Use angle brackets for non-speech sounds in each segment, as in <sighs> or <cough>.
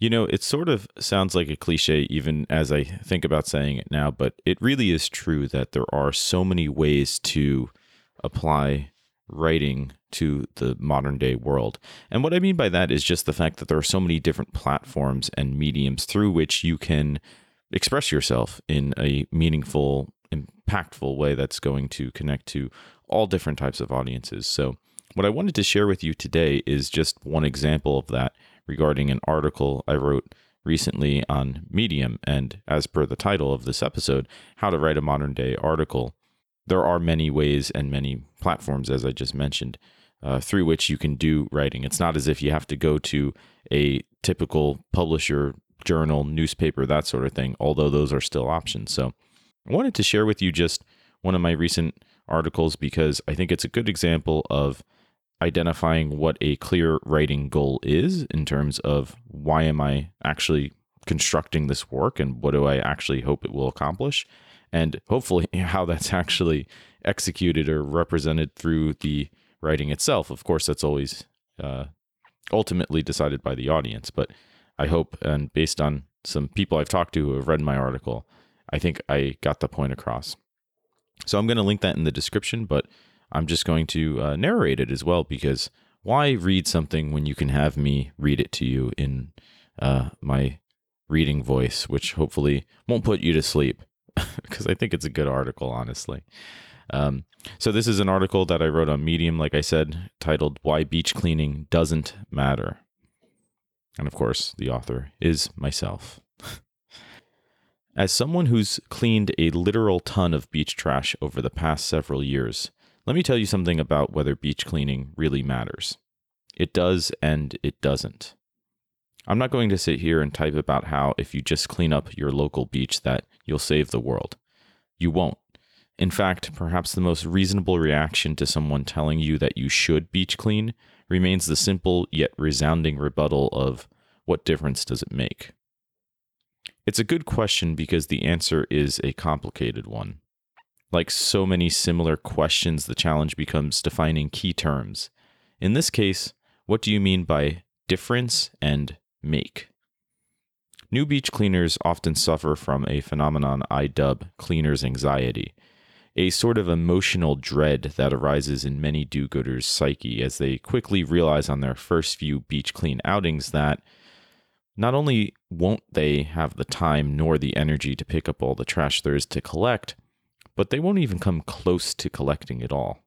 You know, it sort of sounds like a cliche even as I think about saying it now, but it really is true that there are so many ways to apply writing to the modern day world. And what I mean by that is just the fact that there are so many different platforms and mediums through which you can express yourself in a meaningful, impactful way that's going to connect to all different types of audiences. So, what I wanted to share with you today is just one example of that regarding an article I wrote recently on Medium. And as per the title of this episode, How to Write a Modern Day Article, there are many ways and many platforms, as I just mentioned, uh, through which you can do writing. It's not as if you have to go to a typical publisher, journal, newspaper, that sort of thing, although those are still options. So I wanted to share with you just one of my recent articles because I think it's a good example of identifying what a clear writing goal is in terms of why am I actually constructing this work and what do I actually hope it will accomplish and hopefully <laughs> how that's actually executed or represented through the writing itself. Of course, that's always uh, ultimately decided by the audience, but I hope and based on some people I've talked to who have read my article, I think I got the point across. So I'm going to link that in the description, but I'm just going to uh, narrate it as well because why read something when you can have me read it to you in uh, my reading voice, which hopefully won't put you to sleep <laughs> because I think it's a good article, honestly. Um, so, this is an article that I wrote on Medium, like I said, titled Why Beach Cleaning Doesn't Matter. And of course, the author is myself. <laughs> As someone who's cleaned a literal ton of beach trash over the past several years, let me tell you something about whether beach cleaning really matters. It does and it doesn't. I'm not going to sit here and type about how if you just clean up your local beach that you'll save the world. You won't. In fact, perhaps the most reasonable reaction to someone telling you that you should beach clean remains the simple yet resounding rebuttal of what difference does it make? It's a good question because the answer is a complicated one. Like so many similar questions, the challenge becomes defining key terms. In this case, what do you mean by difference and make? New beach cleaners often suffer from a phenomenon I dub cleaner's anxiety, a sort of emotional dread that arises in many do gooders' psyche as they quickly realize on their first few beach clean outings that not only won't they have the time nor the energy to pick up all the trash there is to collect, but they won't even come close to collecting it all.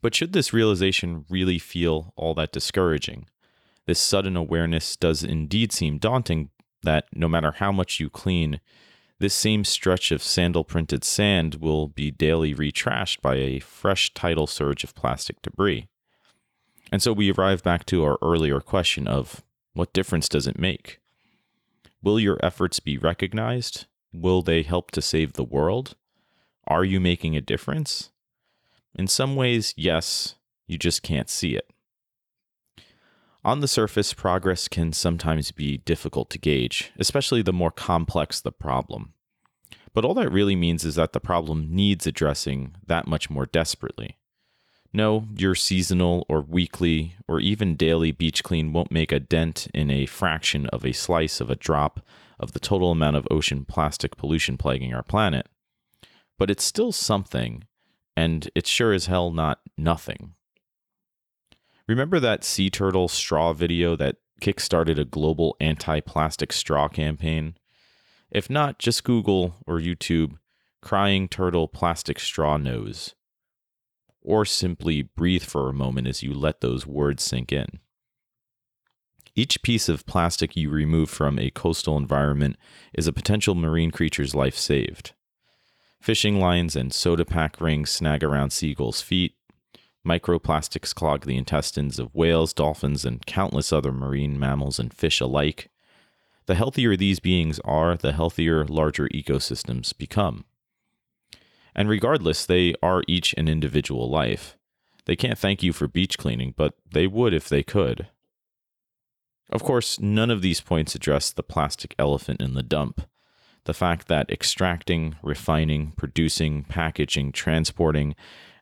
But should this realization really feel all that discouraging? This sudden awareness does indeed seem daunting that no matter how much you clean, this same stretch of sandal printed sand will be daily retrashed by a fresh tidal surge of plastic debris. And so we arrive back to our earlier question of what difference does it make? Will your efforts be recognized? Will they help to save the world? Are you making a difference? In some ways, yes, you just can't see it. On the surface, progress can sometimes be difficult to gauge, especially the more complex the problem. But all that really means is that the problem needs addressing that much more desperately. No, your seasonal or weekly or even daily beach clean won't make a dent in a fraction of a slice of a drop of the total amount of ocean plastic pollution plaguing our planet but it's still something, and it's sure as hell not nothing. Remember that sea turtle straw video that kickstarted a global anti plastic straw campaign? If not, just Google or YouTube crying turtle plastic straw nose. Or simply breathe for a moment as you let those words sink in. Each piece of plastic you remove from a coastal environment is a potential marine creature's life saved. Fishing lines and soda pack rings snag around seagulls' feet. Microplastics clog the intestines of whales, dolphins, and countless other marine mammals and fish alike. The healthier these beings are, the healthier larger ecosystems become. And regardless, they are each an individual life. They can't thank you for beach cleaning, but they would if they could. Of course, none of these points address the plastic elephant in the dump the fact that extracting, refining, producing, packaging, transporting,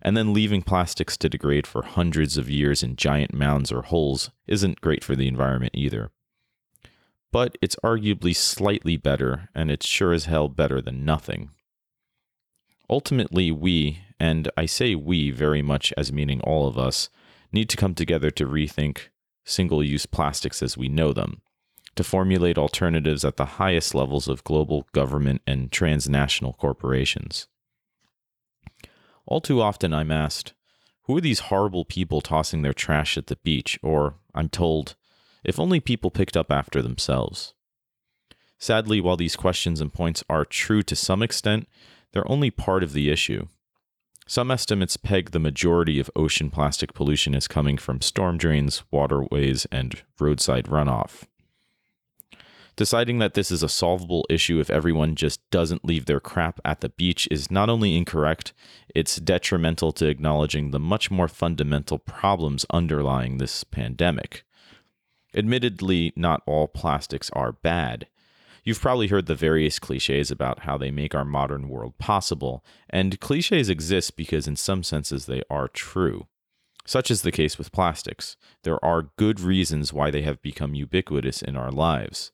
and then leaving plastics to degrade for hundreds of years in giant mounds or holes isn't great for the environment either. but it's arguably slightly better, and it's sure as hell better than nothing. Ultimately, we, and I say we very much as meaning all of us, need to come together to rethink single use plastics as we know them, to formulate alternatives at the highest levels of global government and transnational corporations. All too often, I'm asked, who are these horrible people tossing their trash at the beach? Or, I'm told, if only people picked up after themselves. Sadly, while these questions and points are true to some extent, they're only part of the issue. Some estimates peg the majority of ocean plastic pollution as coming from storm drains, waterways, and roadside runoff. Deciding that this is a solvable issue if everyone just doesn't leave their crap at the beach is not only incorrect, it's detrimental to acknowledging the much more fundamental problems underlying this pandemic. Admittedly, not all plastics are bad. You've probably heard the various cliches about how they make our modern world possible, and cliches exist because, in some senses, they are true. Such is the case with plastics. There are good reasons why they have become ubiquitous in our lives.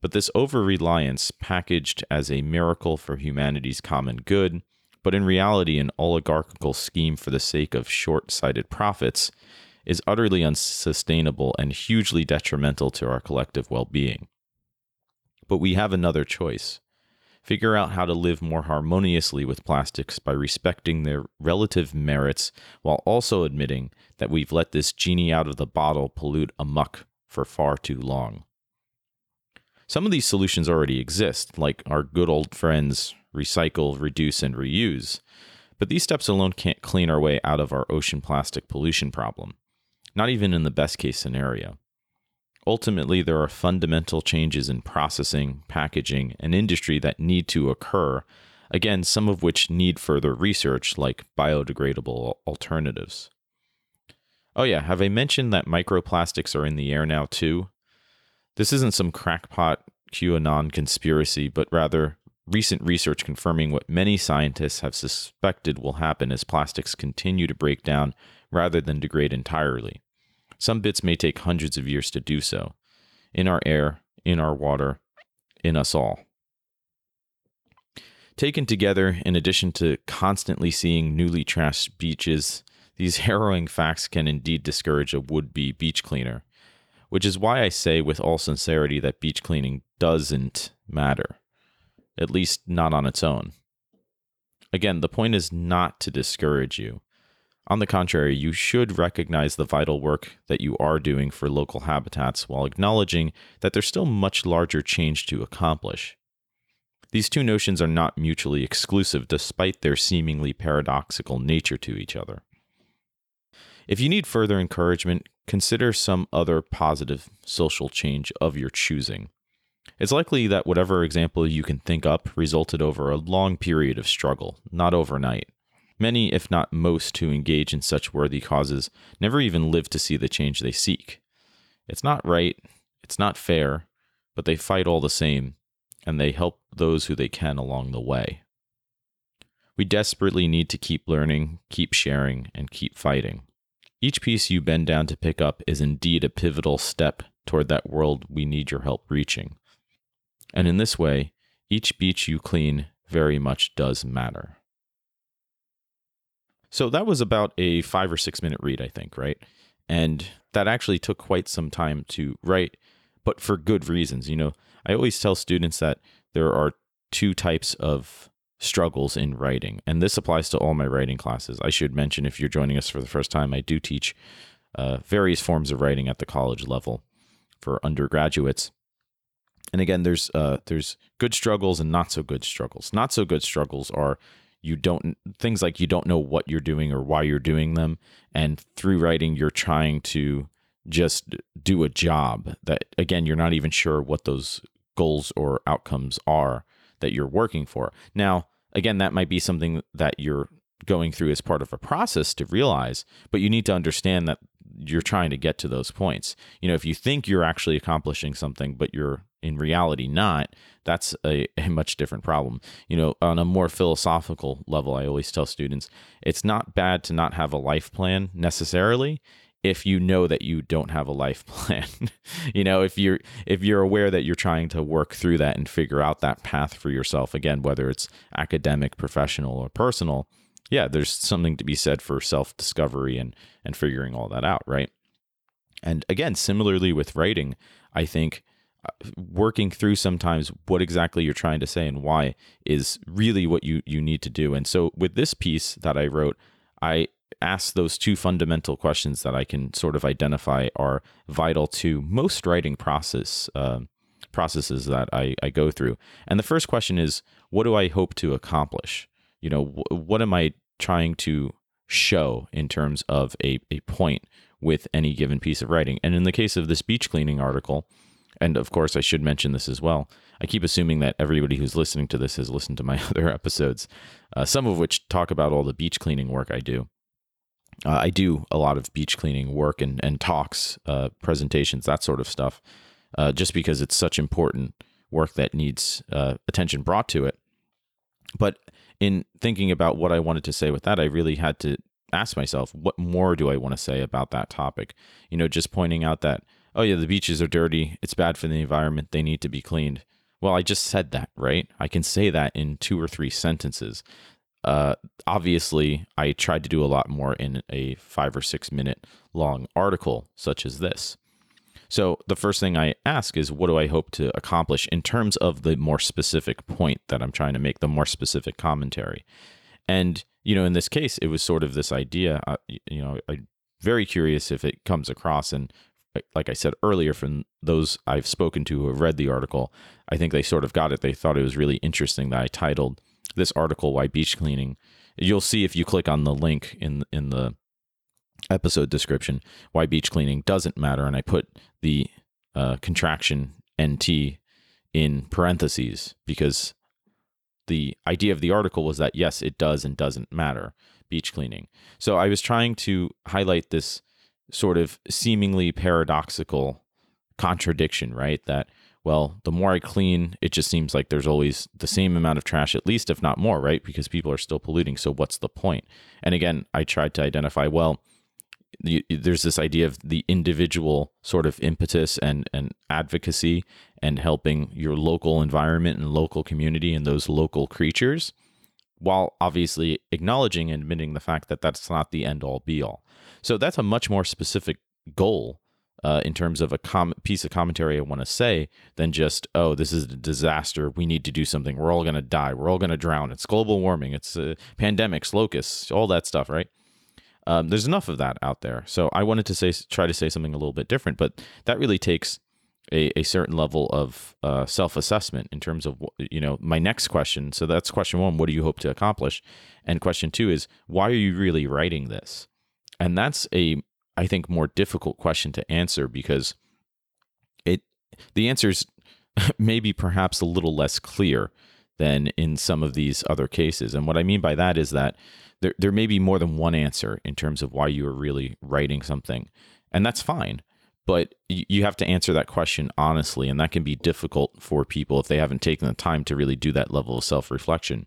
But this over reliance, packaged as a miracle for humanity's common good, but in reality an oligarchical scheme for the sake of short sighted profits, is utterly unsustainable and hugely detrimental to our collective well being. But we have another choice. Figure out how to live more harmoniously with plastics by respecting their relative merits while also admitting that we've let this genie out of the bottle pollute amuck for far too long. Some of these solutions already exist, like our good old friends recycle, reduce, and reuse. But these steps alone can't clean our way out of our ocean plastic pollution problem not even in the best case scenario. Ultimately, there are fundamental changes in processing, packaging, and industry that need to occur, again, some of which need further research, like biodegradable alternatives. Oh, yeah, have I mentioned that microplastics are in the air now, too? This isn't some crackpot QAnon conspiracy, but rather recent research confirming what many scientists have suspected will happen as plastics continue to break down rather than degrade entirely. Some bits may take hundreds of years to do so. In our air, in our water, in us all. Taken together, in addition to constantly seeing newly trashed beaches, these <laughs> harrowing facts can indeed discourage a would be beach cleaner, which is why I say with all sincerity that beach cleaning doesn't matter, at least not on its own. Again, the point is not to discourage you. On the contrary, you should recognize the vital work that you are doing for local habitats while acknowledging that there's still much larger change to accomplish. These two notions are not mutually exclusive despite their seemingly paradoxical nature to each other. If you need further encouragement, consider some other positive social change of your choosing. It's likely that whatever example you can think up resulted over a long period of struggle, not overnight. Many, if not most, who engage in such worthy causes never even live to see the change they seek. It's not right, it's not fair, but they fight all the same, and they help those who they can along the way. We desperately need to keep learning, keep sharing, and keep fighting. Each piece you bend down to pick up is indeed a pivotal step toward that world we need your help reaching. And in this way, each beach you clean very much does matter. So that was about a five or six minute read, I think, right? And that actually took quite some time to write, but for good reasons. You know, I always tell students that there are two types of struggles in writing, and this applies to all my writing classes. I should mention, if you're joining us for the first time, I do teach uh, various forms of writing at the college level for undergraduates. And again, there's uh, there's good struggles and not so good struggles. Not so good struggles are you don't things like you don't know what you're doing or why you're doing them. And through writing you're trying to just do a job that again you're not even sure what those goals or outcomes are that you're working for. Now again that might be something that you're going through as part of a process to realize but you need to understand that you're trying to get to those points. You know if you think you're actually accomplishing something but you're in reality not, that's a, a, much different problem. You know, on a more philosophical level, I always tell students it's not bad to not have a life plan necessarily. if you know that you don't have a life <laughs> plan. you know, if you're if you're aware that you're trying to work through that and figure out that path for yourself again, whether it's academic, professional, or personal, yeah, there's something to be said for self-discovery and and figuring all that out, right? And again, similarly with writing, I think working through sometimes what exactly you're trying to say and why is really what you you need to do. And so with this piece that I wrote, I ask those two fundamental questions that I can sort of identify are vital to most writing process uh, processes that I, I go through. And the first question is, what do I hope to accomplish? You know, wh- what am I trying to show in terms of a, a point with any given piece of writing? And in the case of this beach cleaning article, and of course, I should mention this as well. I keep assuming that everybody who's listening to this has listened to my <laughs> other episodes, uh, some of which talk about all the beach cleaning work I do. Uh, I do a lot of beach cleaning work and, and talks, uh, presentations, that sort of stuff, uh, just because it's such important work that needs uh, attention brought to it. But in thinking about what I wanted to say with that, I really had to ask myself, what more do I want to say about that topic? You know, just pointing out that, oh, yeah, the beaches are dirty. It's bad for the environment. They need to be cleaned. Well, I just said that, right? I can say that in two or three sentences. Uh, obviously, I tried to do a lot more in a five or six minute long article such as this. So, the first thing I ask is, what do I hope to accomplish in terms of the more specific point that I'm trying to make, the more specific commentary? And, you know, in this case, it was sort of this idea, uh, you know, I'm very curious if it comes across. And like I said earlier, from those I've spoken to who have read the article, I think they sort of got it. They thought it was really interesting that I titled this article why beach cleaning you'll see if you click on the link in in the episode description why beach cleaning doesn't matter and i put the uh, contraction nt in parentheses because the idea of the article was that yes it does and doesn't matter beach cleaning so i was trying to highlight this sort of seemingly paradoxical contradiction right that well, the more I clean, it just seems like there's always the same amount of trash, at least, if not more, right? Because people are still polluting. So what's the point? And again, I tried to identify, well, the, there's this idea of the individual sort of impetus and, and advocacy and helping your local environment and local community and those local creatures, while obviously acknowledging and admitting the fact that that's not the end all be all. So that's a much more specific goal uh, in terms of a com- piece of commentary I want to say than just, oh, this is a disaster. We need to do something. We're all going to die. We're all going to drown. It's global warming. It's uh, pandemics, locusts, all that stuff, right? Um, there's enough of that out there. So I wanted to say, try to say something a little bit different, but that really takes a, a certain level of uh, self assessment in terms of, you know, my next question. So that's question one. What do you hope to accomplish? And question two is, why are you really writing this? And that's a I think, more difficult question to answer because it the answers <laughs> maybe perhaps a little less clear than in some of these other cases. And what I mean by that is that there there may be more than one answer in terms of why you are really writing something. And that's fine. But you have to answer that question honestly, and that can be difficult for people if they haven't taken the time to really do that level of self reflection.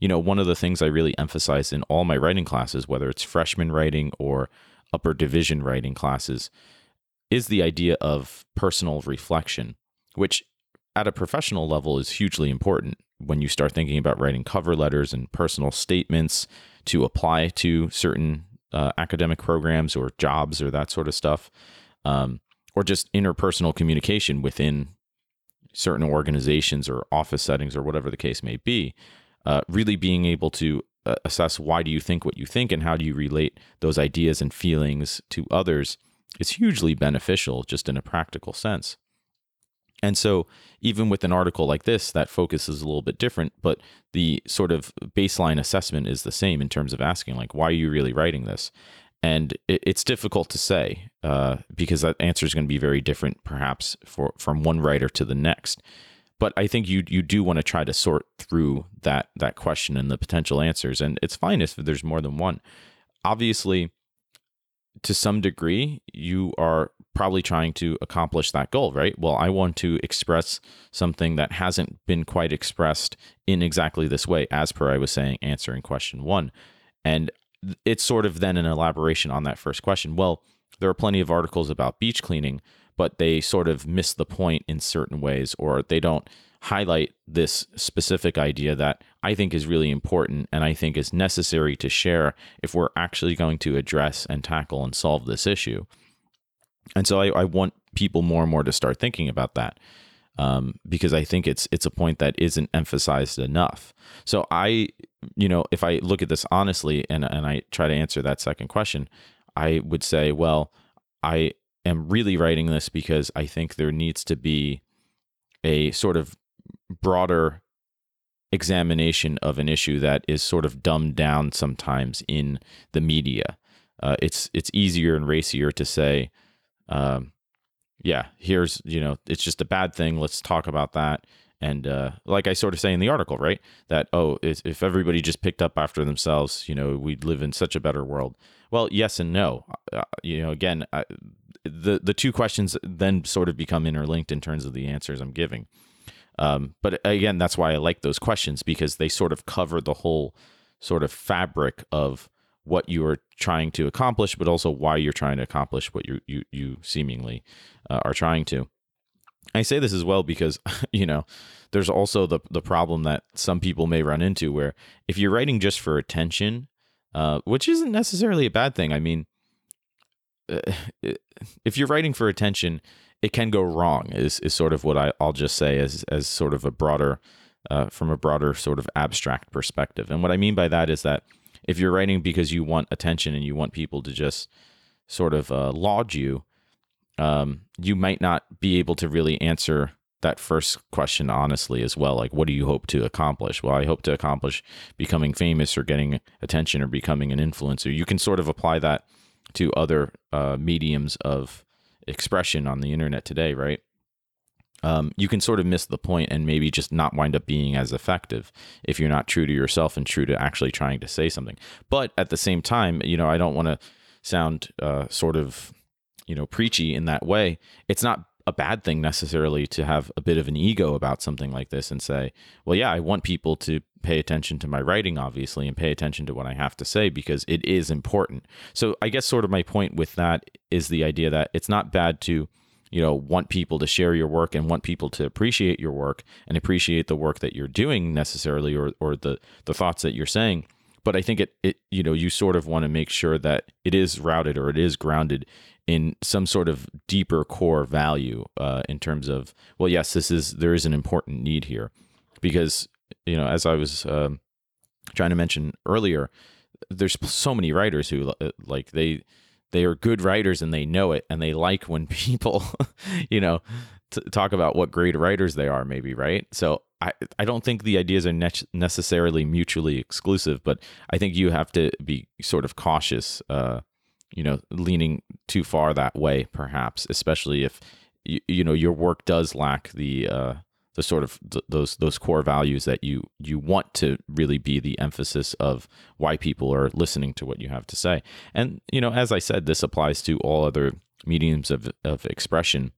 You know, one of the things I really emphasize in all my writing classes, whether it's freshman writing or upper division writing classes is the idea of personal reflection, which at a professional level is hugely important when you start thinking about writing cover letters and personal statements to apply to certain uh, academic programs or jobs or that sort of stuff, um, or just interpersonal communication within certain organizations or office settings or whatever the case may be. Uh, really being able to uh, assess why do you think what you think and how do you relate those ideas and feelings to others is hugely beneficial just in a practical sense. And so, even with an article like this, that focus is a little bit different, but the sort of baseline assessment is the same in terms of asking, like, why are you really writing this? And it's difficult to say uh, because that answer is going to be very different, perhaps, for from one writer to the next but I think you you do want to try to sort through that that question and the potential answers, and it's fine if there's more than one. Obviously, to some degree, you are probably trying to accomplish that goal, right? Well, I want to express something that hasn't been quite expressed in exactly this way, as per I was saying, answering question one, and it's sort of then an elaboration on that first question. Well, there are plenty of articles about beach cleaning, but they sort of miss the point in certain ways, or they don't highlight this specific idea that I think is really important and I think is necessary to share if we're actually going to address and tackle and solve this issue. And so I, I want people more and more to start thinking about that. Um, because I think it's it's a point that isn't emphasized enough. So I, you know, if I look at this honestly and and I try to answer that second question, I would say, well, I am really writing this because I think there needs to be a sort of broader examination of an issue that is sort of dumbed down sometimes in the media. Uh, it's it's easier and racier to say, um, yeah, here's you know, it's just a bad thing. Let's talk about that. And uh, like I sort of say in the article, right, that oh, if everybody just picked up after themselves, you know, we'd live in such a better world. Well, yes and no. Uh, you know, again, I, the the two questions then sort of become interlinked in terms of the answers I'm giving. Um, but again, that's why I like those questions because they sort of cover the whole sort of fabric of what you are trying to accomplish, but also why you're trying to accomplish what you you you seemingly uh, are trying to. I say this as well because <laughs> you know there's also the the problem that some people may run into where if you're writing just for attention, uh, which isn't necessarily a bad thing. I mean, uh, <sighs> if you're writing for attention, it can go wrong is, is sort of what I, I'll just say as, as sort of a broader, uh, from a broader sort of abstract perspective. And what I mean by that is that if you're writing because you want attention and you want people to just sort of uh, laud you, um, you might not be able to really answer that first question honestly as well. Like, what do you hope to accomplish? Well, I hope to accomplish becoming famous or getting attention or becoming an influencer. You can sort of apply that to other uh, mediums of expression on the internet today, right? Um, you can sort of miss the point and maybe just not wind up being as effective if you're not true to yourself and true to actually trying to say something. But at the same time, you know, I don't want to sound uh, sort of, you know, preachy in that way. It's not a bad thing necessarily to have a bit of an ego about something like this and say, well, yeah, I want people to pay attention to my writing, obviously, and pay attention to what I have to say because it is important. So I guess sort of my point with that is the idea that it's not bad to, you know, want people to share your work and want people to appreciate your work and appreciate the work that you're doing necessarily or or the the thoughts that you're saying. But I think it, it you know, you sort of want to make sure that it is routed or it is grounded in some sort of deeper core value uh, in terms of well yes this is there is an important need here because you know as i was um, trying to mention earlier there's so many writers who uh, like they they are good writers and they know it and they like when <laughs> people you know t- talk about what great writers they are maybe right? So I, I don't think the ideas are ne- necessarily mutually exclusive, but I think you have to be sort of cautious uh, you know leaning too far that way perhaps especially if you, you know your work does lack the uh the sort of th- those those core values that you you want to really be the emphasis of why people are listening to what you have to say and you know as i said this applies to all other mediums of of expression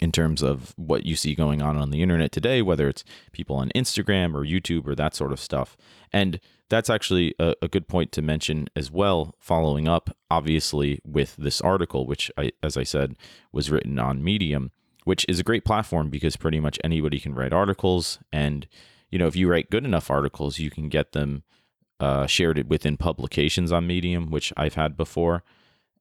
in terms of what you see going on on the internet today, whether it's people on Instagram or YouTube or that sort of stuff. And that's actually a, a, good point to mention as well, following up, obviously, with this article, which, I, as I said, was written on Medium, which is a great platform because pretty much anybody can write articles. And, you know, if you write good enough articles, you can get them uh, shared within publications on Medium, which I've had before.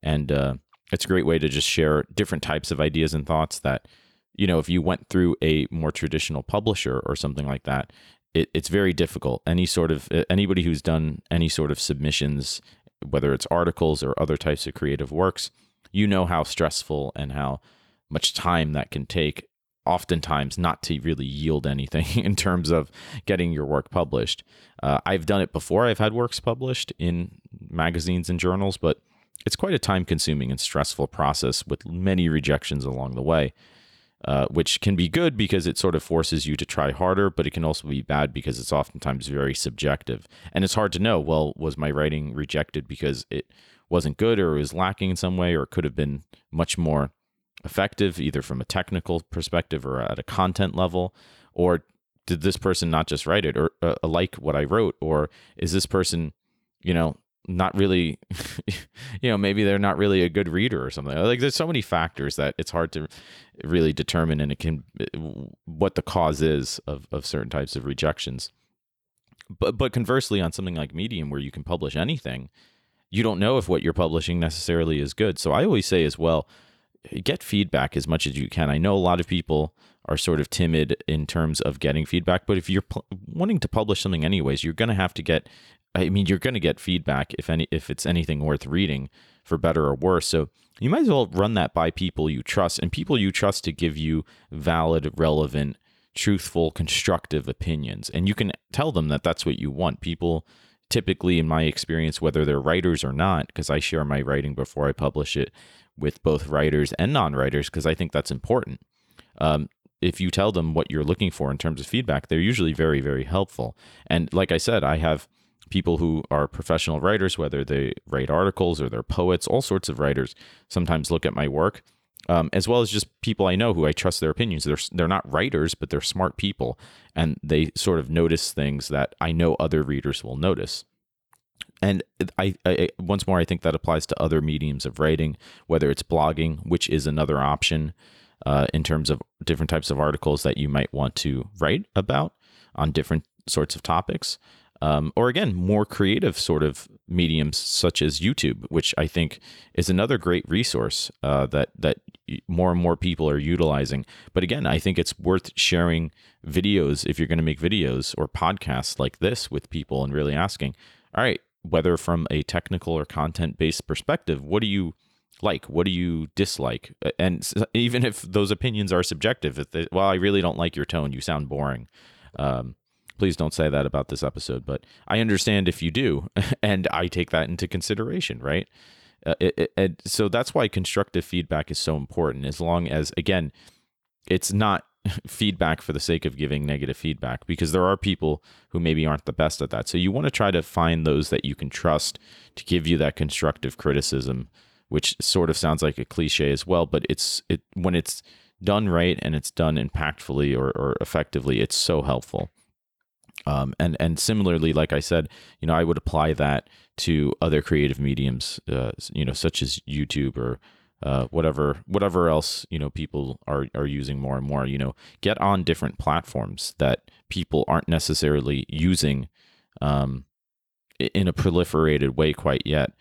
And, uh, it's a great way to just share different types of ideas and thoughts that you know if you went through a more traditional publisher or something like that it, it's very difficult any sort of anybody who's done any sort of submissions whether it's articles or other types of creative works you know how stressful and how much time that can take oftentimes not to really yield anything <laughs> in terms of getting your work published uh, i've done it before i've had works published in magazines and journals but it's quite a time consuming and stressful process with many rejections along the way, uh, which can be good because it sort of forces you to try harder, but it can also be bad because it's oftentimes very subjective. And it's hard to know well, was my writing rejected because it wasn't good or it was lacking in some way, or it could have been much more effective, either from a technical perspective or at a content level? Or did this person not just write it or uh, like what I wrote? Or is this person, you know, not really <laughs> you know maybe they're not really a good reader or something like there's so many factors that it's hard to really determine and it can what the cause is of, of certain types of rejections but but conversely on something like medium where you can publish anything you don't know if what you're publishing necessarily is good so i always say as well get feedback as much as you can i know a lot of people are sort of timid in terms of getting feedback but if you're pl- wanting to publish something anyways you're going to have to get I mean, you're going to get feedback if any if it's anything worth reading, for better or worse. So you might as well run that by people you trust and people you trust to give you valid, relevant, truthful, constructive opinions. And you can tell them that that's what you want. People typically, in my experience, whether they're writers or not, because I share my writing before I publish it with both writers and non-writers, because I think that's important. Um, if you tell them what you're looking for in terms of feedback, they're usually very, very helpful. And like I said, I have people who are professional writers, whether they write articles or they're poets, all sorts of writers, sometimes look at my work, um, as well as just people I know who I trust their opinions. They're they're not writers, but they're smart people, and they sort of notice things that I know other readers will notice. And I, I once more, I think that applies to other mediums of writing, whether it's blogging, which is another option uh, in terms of different types of articles that you might want to write about on different sorts of topics um, or again, more creative sort of mediums such as YouTube, which I think is another great resource uh, that that more and more people are utilizing. But again, I think it's worth sharing videos if you're going to make videos or podcasts like this with people and really asking, all right, whether from a technical or content based perspective, what do you like? What do you dislike? And even if those opinions are subjective, if they, well, I really don't like your tone, you sound boring. Um, Please don't say that about this episode, but I understand if you do, <laughs> and I take that into consideration, right? Uh, so that's why constructive feedback is so important. As long as, again, it's not <laughs> feedback for the sake of giving negative feedback, because there are people who maybe aren't the best at that. So you want to try to find those that you can trust to give you that constructive criticism, which sort of sounds like a cliche as well, but it's it when it's done right and it's done impactfully or, or effectively, it's so helpful. Um, and and similarly, like I said, you know, I would apply that to other creative mediums, uh, you know, such as YouTube or uh, whatever whatever else you know people are are using more and more. You know, get on different platforms that people aren't necessarily using um, in a proliferated way quite yet.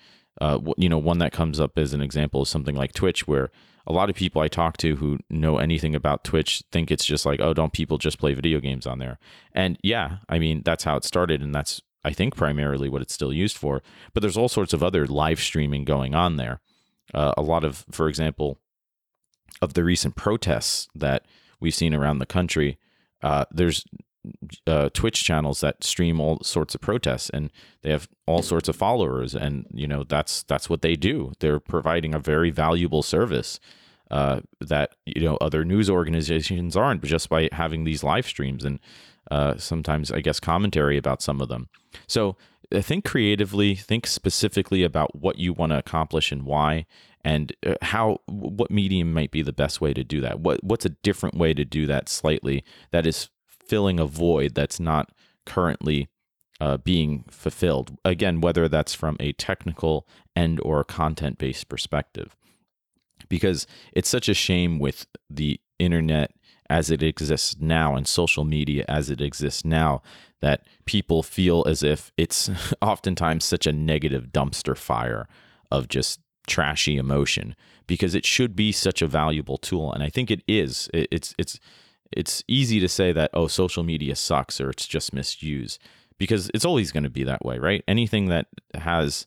Uh, you know, one that comes up as an example is something like Twitch, where a lot of people I talk to who know anything about Twitch think it's just like, oh, don't people just play video games on there? And yeah, I mean, that's how it started. And that's, I think, primarily what it's still used for. But there's all sorts of other live streaming going on there. Uh, a lot of, for example, of the recent protests that we've seen around the country, uh, there's uh, Twitch channels that stream all sorts of protests, and they have all sorts of followers, and you know that's that's what they do. They're providing a very valuable service uh, that you know other news organizations aren't, just by having these live streams and uh, sometimes I guess commentary about some of them. So think creatively, think specifically about what you want to accomplish and why, and uh, how what medium might be the best way to do that. What what's a different way to do that slightly that is filling a void that's not currently uh, being fulfilled. Again, whether that's from a technical and or content based perspective, because it's such a shame with the internet as it exists now and social media as it exists now that people feel as if it's <laughs> oftentimes such a negative dumpster fire of just trashy emotion because it should be such a valuable tool and I think it is it's it's it's easy to say that, oh, social media sucks or it's just misused because it's always going to be that way, right? Anything that has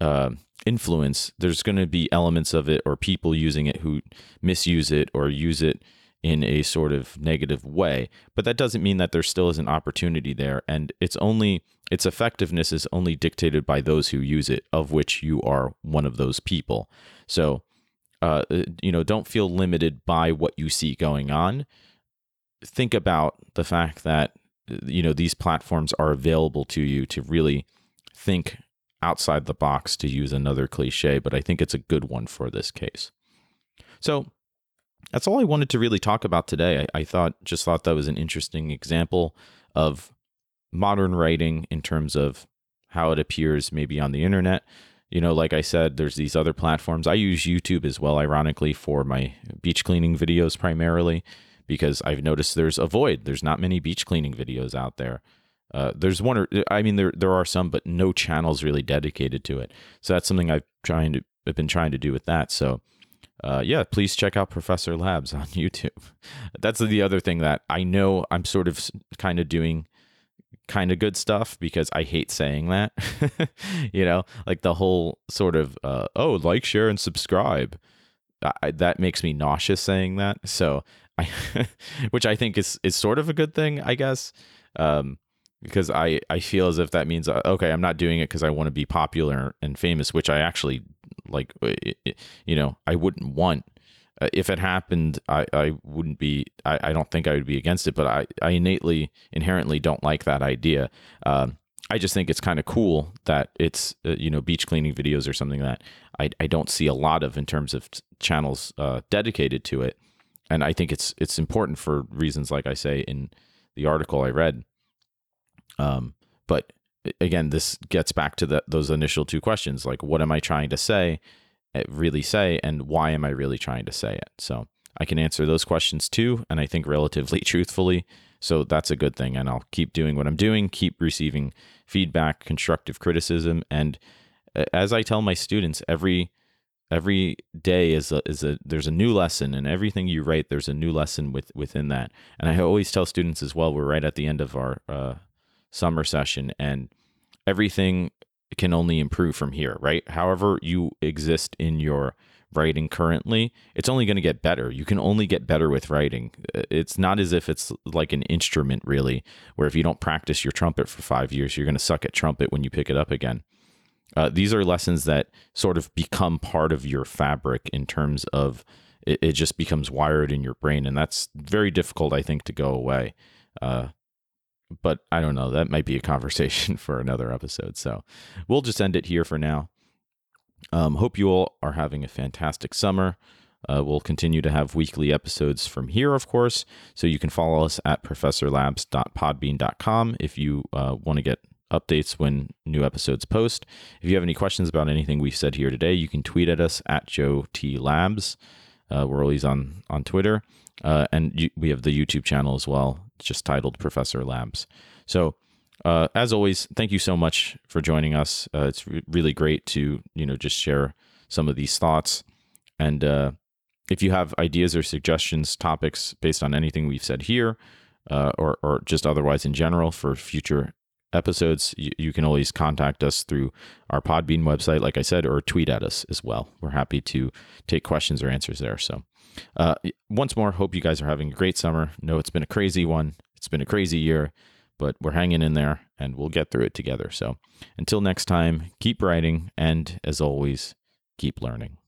uh, influence, there's going to be elements of it or people using it who misuse it or use it in a sort of negative way. But that doesn't mean that there still is an opportunity there. And it's only, its effectiveness is only dictated by those who use it, of which you are one of those people. So, uh, you know, don't feel limited by what you see going on think about the fact that you know these platforms are available to you to really think outside the box to use another cliche but i think it's a good one for this case so that's all i wanted to really talk about today i, I thought just thought that was an interesting example of modern writing in terms of how it appears maybe on the internet. You know, like I said, there's these other platforms. I use YouTube as well, ironically, for my beach cleaning videos primarily, because I've noticed there's a void. There's not many beach cleaning videos out there. Uh, there's one or I mean there there are some, but no channels really dedicated to it. So that's something I've trying to I've been trying to do with that. So uh, yeah, please check out Professor Labs on <laughs> YouTube. That's the other thing that I know I'm sort of kind of doing kind of good stuff because I hate saying that. <laughs> you know, like the whole sort of uh, oh, like, share, and subscribe. I, that makes me nauseous saying that. So I, <laughs> which I think is is sort of a good thing, I guess. Um, because I, I feel as if that means uh, okay I'm not doing it because I want to be popular and famous which I actually like you know I wouldn't want uh, if it happened I, I wouldn't be I, I don't think I would be against it but I, I innately inherently don't like that idea. Um, I just think it's kind of cool that it's uh, you know beach cleaning videos or something that I, I don't see a lot of in terms of channels uh, dedicated to it. And I think it's it's important for reasons like I say in the article I read. Um, but again, this gets back to the, those initial two questions like, what am I trying to say, eh, really say, and why am I really trying to say it? So I can answer those questions too, and I think relatively <laughs> truthfully. So that's a good thing. And I'll keep doing what I'm doing, keep receiving feedback, constructive criticism. And eh, as I tell my students, every every day is a is a there's a new lesson and everything you write there's a new lesson with within that and i always tell students as well we're right at the end of our uh, summer session and everything can only improve from here, right? However, you exist in your writing currently, it's only going to get better. You can only get better with writing. It's not as if it's like an instrument, really, where if you don't practice your trumpet for five years, you're going to suck at trumpet when you pick it up again. Uh, these are lessons that sort of become part of your fabric in terms of it, it just becomes wired in your brain. And that's very difficult, I think, to go away. Uh, but I don't know. That might be a conversation <laughs> for another episode. So we'll just end it here for now. Um, hope you all are having a fantastic summer. Uh, we'll continue to have weekly episodes from here, of course. So you can follow us at professorlabs.podbean.com if you uh, want to get updates when new episodes post. If you have any questions about anything we've said here today, you can tweet at us at Joe T Labs. Uh, we're always on on Twitter, uh, and you, we have the YouTube channel as well just titled Professor Labs. So, uh, as always, thank you so much for joining us. Uh, it's re- really great to you know just share some of these thoughts. And uh, if you have ideas or suggestions, topics based on anything we've said here, uh, or or just otherwise in general for future episodes, you, you, can always contact us through our Podbean website, like I said, or tweet at us as well. We're happy to take questions or answers there. So uh, once more, hope you guys are having a great summer. No, it's been a crazy one. It's been a crazy year, but we're hanging in there and we'll get through it together. So until next time, keep writing and as always, keep learning.